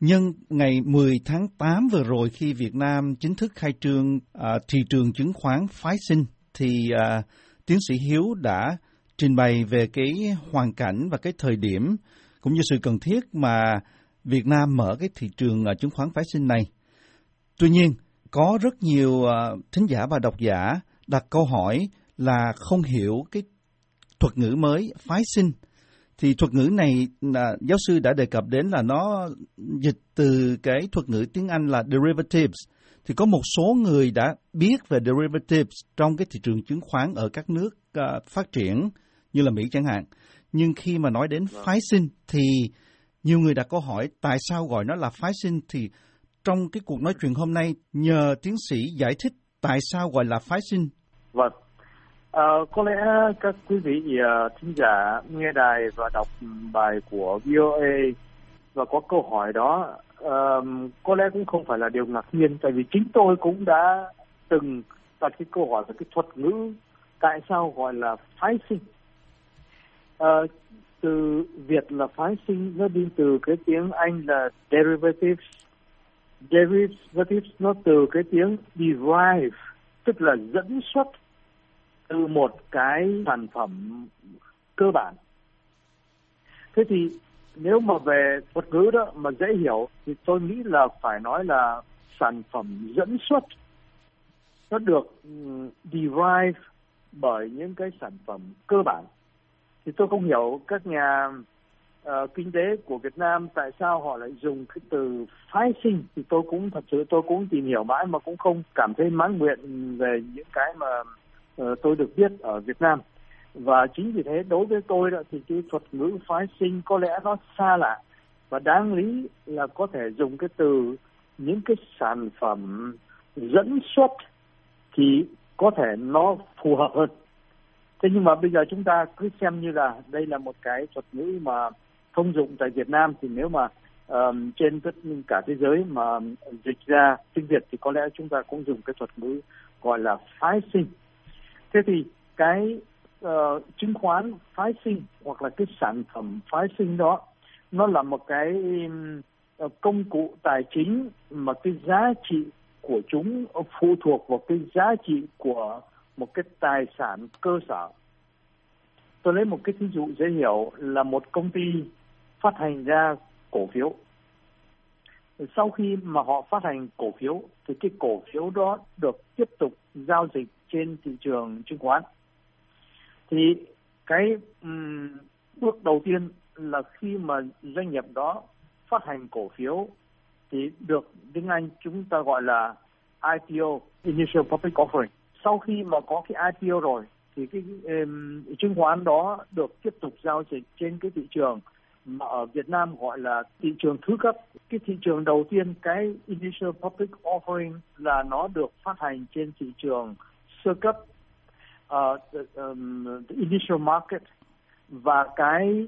Nhân ngày 10 tháng 8 vừa rồi khi Việt Nam chính thức khai trương uh, thị trường chứng khoán phái sinh thì uh, tiến sĩ Hiếu đã trình bày về cái hoàn cảnh và cái thời điểm cũng như sự cần thiết mà Việt Nam mở cái thị trường uh, chứng khoán phái sinh này. Tuy nhiên, có rất nhiều uh, thính giả và độc giả đặt câu hỏi là không hiểu cái thuật ngữ mới phái sinh thì thuật ngữ này là giáo sư đã đề cập đến là nó dịch từ cái thuật ngữ tiếng Anh là derivatives. Thì có một số người đã biết về derivatives trong cái thị trường chứng khoán ở các nước uh, phát triển như là Mỹ chẳng hạn. Nhưng khi mà nói đến vâng. phái sinh thì nhiều người đặt câu hỏi tại sao gọi nó là phái sinh thì trong cái cuộc nói chuyện hôm nay nhờ tiến sĩ giải thích tại sao gọi là phái sinh. Vâng, À, có lẽ các quý vị uh, thính giả nghe đài và đọc bài của VOA và có câu hỏi đó uh, có lẽ cũng không phải là điều ngạc nhiên tại vì chính tôi cũng đã từng đặt cái câu hỏi về cái thuật ngữ tại sao gọi là phái sinh. Uh, từ Việt là phái sinh nó đi từ cái tiếng Anh là derivatives. Derivatives nó từ cái tiếng derive tức là dẫn xuất từ một cái sản phẩm cơ bản. Thế thì nếu mà về thuật ngữ đó mà dễ hiểu thì tôi nghĩ là phải nói là sản phẩm dẫn xuất nó được derive bởi những cái sản phẩm cơ bản. Thì tôi không hiểu các nhà uh, kinh tế của Việt Nam tại sao họ lại dùng cái từ phái sinh thì tôi cũng thật sự tôi cũng tìm hiểu mãi mà cũng không cảm thấy mãn nguyện về những cái mà Ờ, tôi được biết ở Việt Nam. Và chính vì thế đối với tôi đó thì cái thuật ngữ phái sinh có lẽ nó xa lạ. Và đáng lý là có thể dùng cái từ những cái sản phẩm dẫn xuất thì có thể nó phù hợp hơn. Thế nhưng mà bây giờ chúng ta cứ xem như là đây là một cái thuật ngữ mà thông dụng tại Việt Nam thì nếu mà um, trên tất cả thế giới mà dịch ra tiếng Việt thì có lẽ chúng ta cũng dùng cái thuật ngữ gọi là phái sinh thế thì cái uh, chứng khoán phái sinh hoặc là cái sản phẩm phái sinh đó nó là một cái uh, công cụ tài chính mà cái giá trị của chúng phụ thuộc vào cái giá trị của một cái tài sản cơ sở. Tôi lấy một cái ví dụ dễ hiểu là một công ty phát hành ra cổ phiếu. Sau khi mà họ phát hành cổ phiếu thì cái cổ phiếu đó được tiếp tục giao dịch trên thị trường chứng khoán thì cái um, bước đầu tiên là khi mà doanh nghiệp đó phát hành cổ phiếu thì được tiếng Anh chúng ta gọi là IPO Initial Public Offering sau khi mà có cái IPO rồi thì cái um, chứng khoán đó được tiếp tục giao dịch trên cái thị trường mà ở Việt Nam gọi là thị trường thứ cấp. Cái thị trường đầu tiên cái initial public offering là nó được phát hành trên thị trường sơ cấp ờ, uh, the, um, the initial market và cái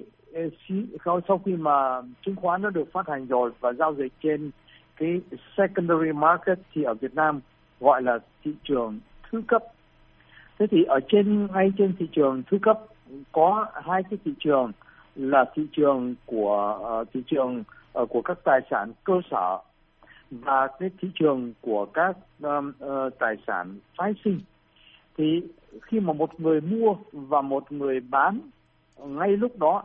sau sau khi mà chứng khoán nó được phát hành rồi và giao dịch trên cái secondary market thì ở Việt Nam gọi là thị trường thứ cấp. Thế thì ở trên ngay trên thị trường thứ cấp có hai cái thị trường là thị trường của uh, thị trường uh, của các tài sản cơ sở và cái thị trường của các um, uh, tài sản phái sinh thì khi mà một người mua và một người bán ngay lúc đó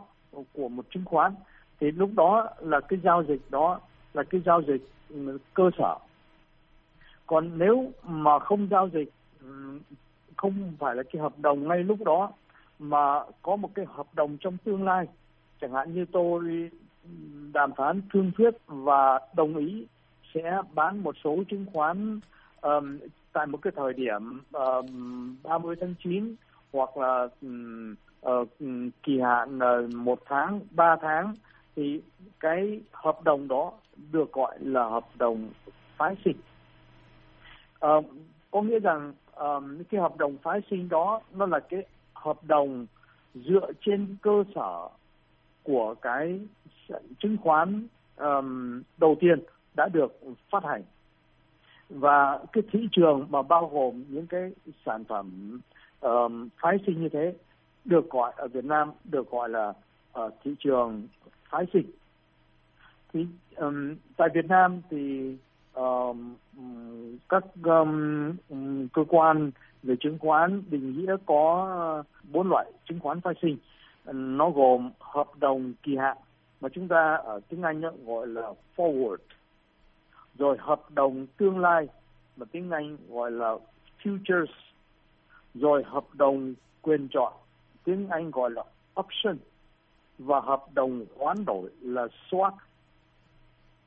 của một chứng khoán thì lúc đó là cái giao dịch đó là cái giao dịch ừ, cơ sở. Còn nếu mà không giao dịch ừ, không phải là cái hợp đồng ngay lúc đó mà có một cái hợp đồng trong tương lai chẳng hạn như tôi đàm phán thương thuyết và đồng ý sẽ bán một số chứng khoán um, tại một cái thời điểm uh, 30 tháng 9 hoặc là um, uh, kỳ hạn uh, một tháng, ba tháng thì cái hợp đồng đó được gọi là hợp đồng phái sinh. Uh, có nghĩa rằng um, cái hợp đồng phái sinh đó nó là cái hợp đồng dựa trên cơ sở của cái chứng khoán um, đầu tiên đã được phát hành và cái thị trường mà bao gồm những cái sản phẩm um, phái sinh như thế được gọi ở Việt Nam được gọi là uh, thị trường phái sinh. Thì um, tại Việt Nam thì um, các um, cơ quan về chứng khoán định nghĩa có bốn loại chứng khoán phái sinh. Nó gồm hợp đồng kỳ hạn mà chúng ta ở tiếng Anh gọi là forward rồi hợp đồng tương lai mà tiếng Anh gọi là futures rồi hợp đồng quyền chọn tiếng Anh gọi là option và hợp đồng hoán đổi là swap.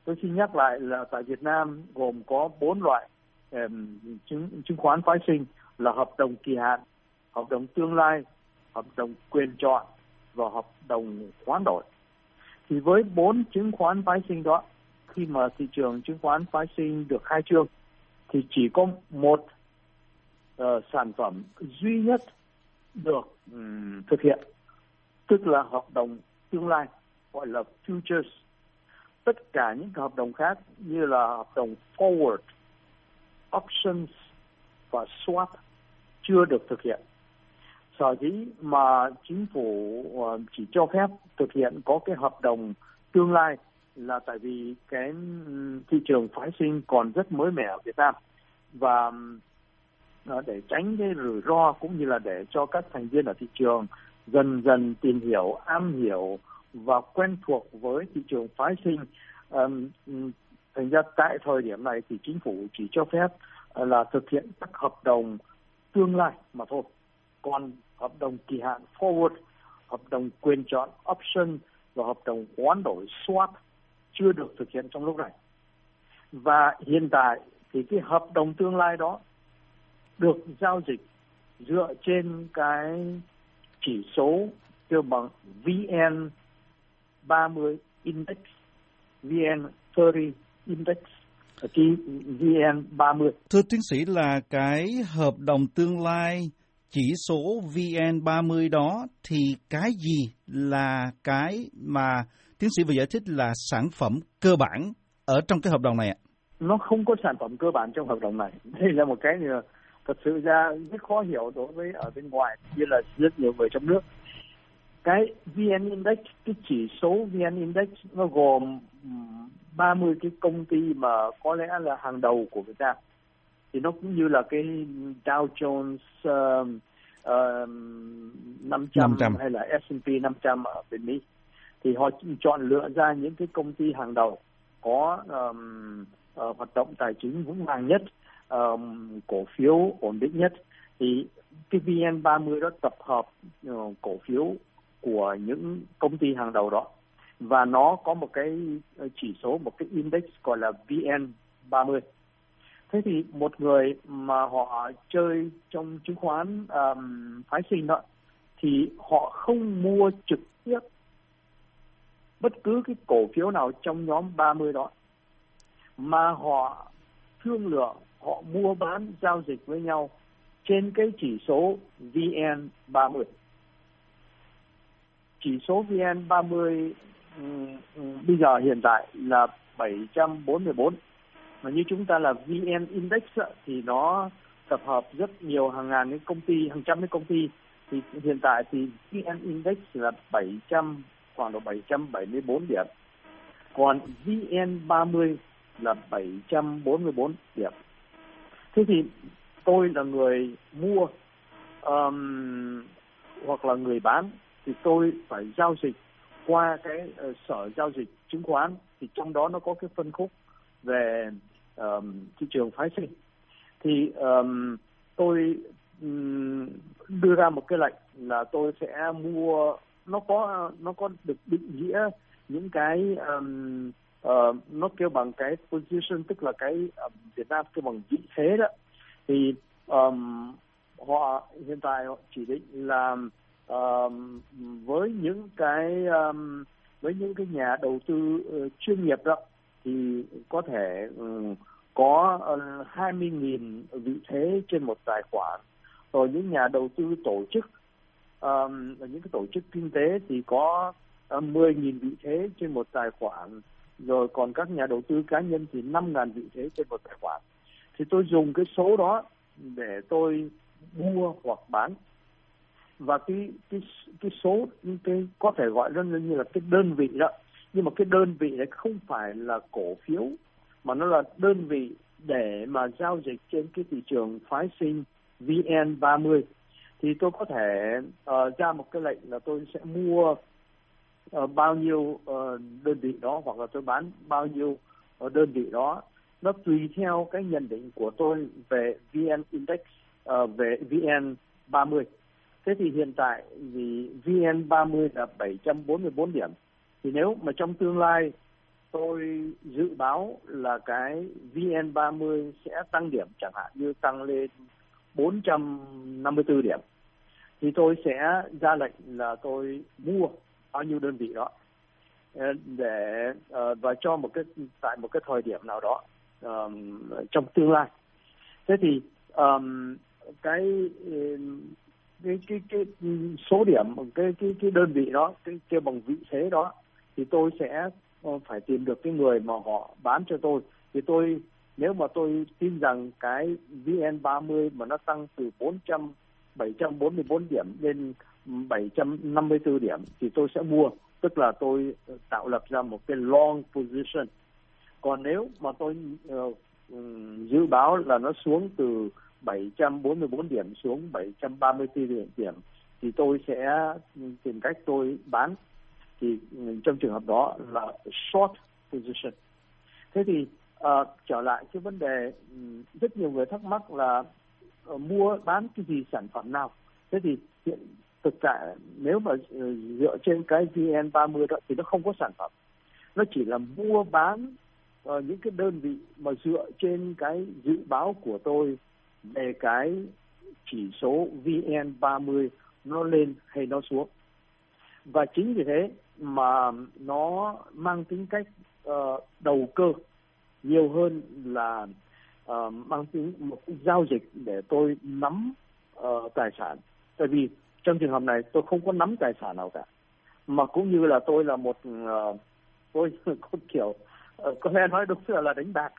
Tôi xin nhắc lại là tại Việt Nam gồm có bốn loại um, chứng chứng khoán phái sinh là hợp đồng kỳ hạn hợp đồng tương lai hợp đồng quyền chọn và hợp đồng hoán đổi. Thì với bốn chứng khoán phái sinh đó khi mà thị trường chứng khoán phái sinh được khai trương thì chỉ có một uh, sản phẩm duy nhất được um, thực hiện tức là hợp đồng tương lai gọi là futures. Tất cả những hợp đồng khác như là hợp đồng forward options và swap chưa được thực hiện. Sở dĩ mà chính phủ ờ, chỉ cho phép thực hiện có cái hợp đồng tương lai là tại vì cái thị trường phái sinh còn rất mới mẻ ở Việt Nam và à, để tránh cái rủi ro cũng như là để cho các thành viên ở thị trường dần dần tìm hiểu, am hiểu và quen thuộc với thị trường phái sinh. Thành ra tại thời điểm này thì chính phủ chỉ cho phép à, là thực hiện các hợp đồng tương lai mà thôi. Còn hợp đồng kỳ hạn forward, hợp đồng quyền chọn option và hợp đồng hoán đổi swap chưa được thực hiện trong lúc này. Và hiện tại thì cái hợp đồng tương lai đó được giao dịch dựa trên cái chỉ số kêu bằng VN 30 index, VN 30 index cái VN 30. Thưa tiến sĩ là cái hợp đồng tương lai chỉ số VN30 đó thì cái gì là cái mà tiến sĩ vừa giải thích là sản phẩm cơ bản ở trong cái hợp đồng này ạ? Nó không có sản phẩm cơ bản trong hợp đồng này. Đây là một cái thật sự ra rất khó hiểu đối với ở bên ngoài như là rất nhiều người trong nước cái VN Index cái chỉ số VN Index nó gồm 30 cái công ty mà có lẽ là hàng đầu của Việt Nam thì nó cũng như là cái Dow Jones uh, uh, 500, 500 hay là S&P 500 ở bên Mỹ thì họ chọn lựa ra những cái công ty hàng đầu có um, uh, hoạt động tài chính vững vàng nhất um, cổ phiếu ổn định nhất. Thì cái VN 30 đó tập hợp uh, cổ phiếu của những công ty hàng đầu đó. Và nó có một cái ờ, chỉ số một cái index gọi là VN 30 thế thì một người mà họ chơi trong chứng khoán um, phái sinh đó thì họ không mua trực tiếp bất cứ cái cổ phiếu nào trong nhóm 30 đó mà họ thương lượng họ mua bán giao dịch với nhau trên cái chỉ số VN 30 chỉ số VN 30 um, um, bây giờ hiện tại là 744 mà như chúng ta là VN Index thì nó tập hợp rất nhiều hàng ngàn cái công ty hàng trăm cái công ty. Thì hiện tại thì VN Index là 700 khoảng độ 774 điểm. Còn VN 30 là 744 điểm. Thế thì tôi là người mua um, hoặc là người bán thì tôi phải giao dịch qua cái uh, sở giao dịch chứng khoán. Thì trong đó nó có cái phân khúc về um, thị trường phái sinh. Thì um, tôi um, đưa ra một cái lệnh là tôi sẽ mua nó có nó có được định nghĩa những cái um, uh, nó kêu bằng cái position tức là cái um, Việt Nam kêu bằng vị thế đó. Thì um, họ hiện tại họ chỉ định là um, với những cái um, với những cái nhà đầu tư uh, chuyên nghiệp đó thì có thể um, có ờ, uh, 20.000 vị thế trên một tài khoản. Rồi những nhà đầu tư tổ chức um, những cái tổ chức kinh tế thì có ờ, uh, 10.000 vị thế trên một tài khoản rồi còn các nhà đầu tư cá nhân thì 5.000 vị thế trên một tài khoản. Thì tôi dùng cái số đó để tôi mua hoặc bán. Và cái cái cái số cái có thể gọi nó như là cái đơn vị đó. Nhưng mà cái đơn vị đấy không phải là cổ phiếu mà nó là đơn vị để mà giao dịch trên cái thị trường phái sinh VN30 thì tôi có thể uh, ra một cái lệnh là tôi sẽ mua uh, bao nhiêu uh, đơn vị đó hoặc là tôi bán bao nhiêu uh, đơn vị đó. Nó tùy theo cái nhận định của tôi về VN Index uh, về VN 30 thế thì hiện tại vì VN 30 là 744 điểm. Thì nếu mà trong tương lai tôi dự báo là cái VN 30 sẽ tăng điểm chẳng hạn như tăng lên 454 điểm. Thì tôi sẽ ra lệnh là tôi mua bao nhiêu đơn vị đó ờ, để ờ, và cho một cái tại một cái thời điểm nào đó um, trong tương lai. Thế thì um, cái cái cái cái số điểm cái cái cái đơn vị đó cái kêu bằng vị thế đó thì tôi sẽ ờ, phải tìm được cái người mà họ bán cho tôi. Thì tôi nếu mà tôi tin rằng cái VN30 mà nó tăng từ 400 744 điểm lên 754 điểm thì tôi sẽ mua. Tức là tôi ờ, tạo lập ra một cái long position. Còn nếu mà tôi uh, dự báo là nó xuống từ 744 điểm xuống 734 điểm, điểm thì tôi sẽ tìm cách tôi bán. Thì trong trường hợp đó là short position. Thế thì À, trở lại cái vấn đề ừ, rất nhiều người thắc mắc là uh, mua bán cái gì sản phẩm nào. Thế thì hiện thực tại nếu mà ừ, dựa trên cái vn 30 đó thì nó không có sản phẩm. Nó chỉ là mua bán uh, những cái đơn vị mà dựa trên cái dự báo của tôi về cái chỉ số VN30 nó lên hay nó xuống. Và chính vì thế mà nó mang tính cách uh, đầu cơ nhiều hơn là uh, mang tính một giao dịch để tôi nắm uh, tài sản. Tại vì trong trường hợp này tôi không có nắm tài sản nào cả. Mà cũng như là tôi là một uh, tôi có kiểu uh, có lẽ nói đúng là đánh bạc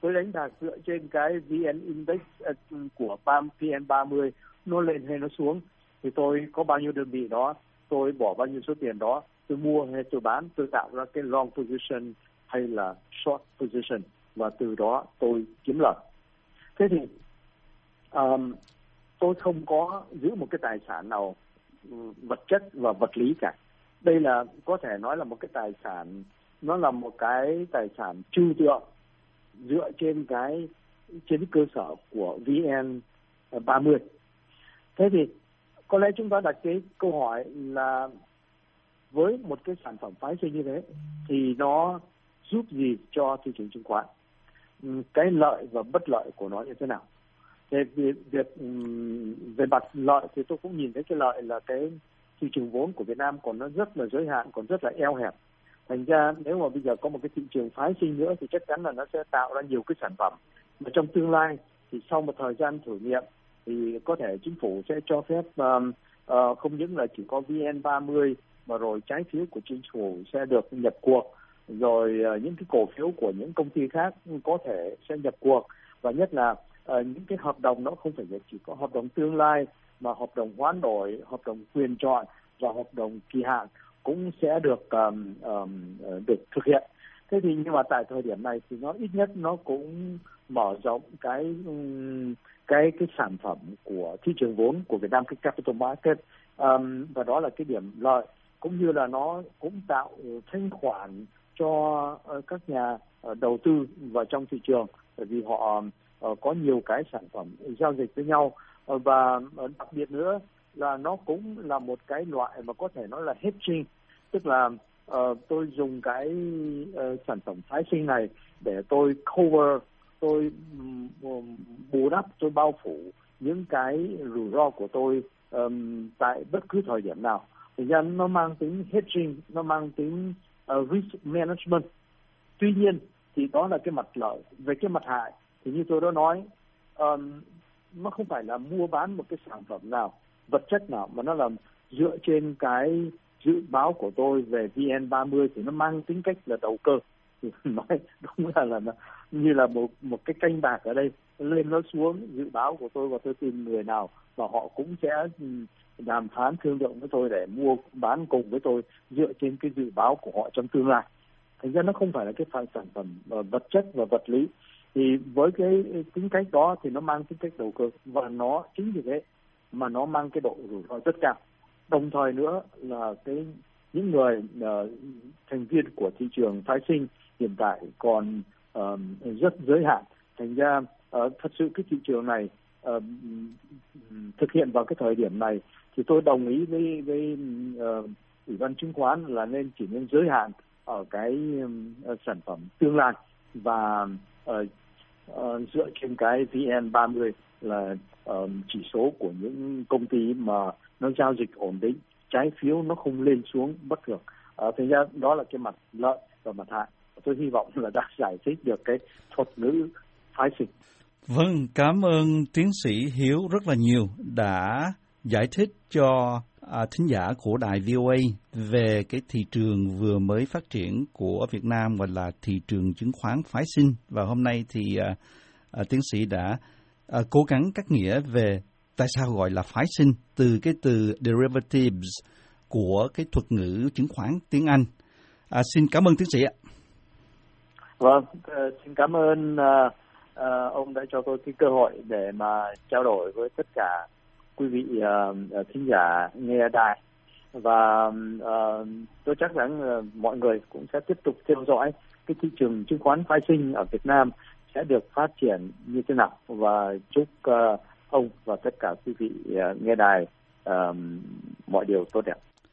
tôi đánh bạc dựa trên cái VN Index uh, của VN 30 nó lên hay nó xuống thì tôi có bao nhiêu đơn vị đó tôi bỏ bao nhiêu số tiền đó tôi mua hay tôi bán tôi tạo ra cái long position hay là short position. Và từ đó tôi kiếm lợi thế thì um, tôi không có giữ một cái tài sản nào ừ, vật chất và vật lý cả. Đây là có thể nói là một cái tài sản nó là một cái tài sản trừu tượng dựa trên cái trên cơ sở của VN 30. Thế thì có lẽ chúng ta đặt cái câu hỏi là với một cái sản phẩm phái sinh như thế thì nó giúp gì cho thị trường chứng khoán? Ừ, cái lợi và bất lợi của nó như thế nào? Về việc, việc về mặt lợi thì tôi cũng nhìn thấy cái lợi là cái thị trường vốn của Việt Nam còn nó rất là giới hạn, còn rất là eo hẹp thành ra nếu mà bây giờ có một cái thị trường phái sinh nữa thì chắc chắn là nó sẽ tạo ra nhiều cái sản phẩm mà trong tương lai thì sau một thời gian thử nghiệm thì có thể chính phủ sẽ cho phép um, uh, không những là chỉ có VN30 mà rồi trái phiếu của chính phủ sẽ được nhập cuộc rồi ờ, những cái cổ phiếu của những công ty khác có thể sẽ nhập cuộc. Và nhất là ờ, những cái hợp đồng nó không phải chỉ có hợp đồng tương lai mà hợp đồng hoán đổi hợp đồng quyền chọn và hợp đồng kỳ hạn cũng sẽ được um, um, được thực hiện. Thế thì nhưng mà tại thời điểm này thì nó ít nhất nó cũng mở rộng cái cái cái sản phẩm của thị trường vốn của Việt Nam cái capital market. Um, và đó là cái điểm lợi cũng như là nó cũng tạo thanh khoản cho ờ, các nhà ờ, đầu tư vào trong thị trường bởi vì họ ờ, có nhiều cái sản phẩm giao dịch với nhau. Và đặc biệt nữa là nó cũng là một cái loại mà có thể nói là hedging. Tức là uh, tôi dùng cái uh, sản phẩm phái sinh này để tôi cover tôi um, bù đắp tôi bao phủ những cái rủi ro của tôi um, tại bất cứ thời điểm nào. Thì ra nó mang tính hedging nó mang tính uh, risk management. Tuy nhiên thì đó là cái mặt lợi. Về cái mặt hại thì như tôi đã nói um, nó không phải là mua bán một cái sản phẩm nào vật chất nào mà nó là dựa trên cái dự báo của tôi về VN30 thì nó mang tính cách là đầu cơ. Thì nói đúng là là như là một một cái canh bạc ở đây lên nó xuống dự báo của tôi và tôi tìm người nào và họ cũng sẽ ừ, đàm phán thương lượng với tôi để mua bán cùng với tôi dựa trên cái dự báo của họ trong tương lai. Thành ra nó không phải là cái phần sản phẩm ờ, vật chất và vật lý. Thì với cái tính cách đó thì nó mang tính cách đầu cơ và nó chính vì thế mà nó mang cái độ rủi ro rất cao. Đồng thời nữa là cái những người uh, thành viên của thị trường phái sinh hiện tại còn uh, rất giới hạn. Thành ra uh, thật sự cái thị trường này uh, thực hiện vào cái thời điểm này thì tôi đồng ý với với uh, ủy ban chứng khoán là nên chỉ nên giới hạn ở cái uh, sản phẩm tương lai và uh, uh, dựa trên cái VN 30 là uh, chỉ số của những công ty mà nó giao dịch ổn định trái phiếu nó không lên xuống bất thường. Uh, thế ra đó là cái mặt lợi và mặt hại. Tôi hy vọng là đã giải thích được cái thuật ngữ phái sinh. Vâng, cảm ơn tiến sĩ Hiếu rất là nhiều đã giải thích cho à, thính giả của đài VOA về cái thị trường vừa mới phát triển của Việt Nam gọi là thị trường chứng khoán phái sinh và hôm nay thì à, à, tiến sĩ đã à, cố gắng cắt nghĩa về tại sao gọi là phái sinh từ cái từ derivatives của cái thuật ngữ chứng khoán tiếng Anh. À, xin cảm ơn tiến sĩ ạ. Vâng, uh, xin cảm ơn uh, uh, ông đã cho tôi cái cơ hội để mà trao đổi với tất cả quý vị uh, thính giả nghe đài và uh, tôi chắc rằng uh, mọi người cũng sẽ tiếp tục theo dõi cái thị trường chứng khoán phái sinh ở Việt Nam sẽ được phát triển như thế nào và chúc uh, ông và tất cả quý vị uh, nghe đài uh, mọi điều tốt đẹp.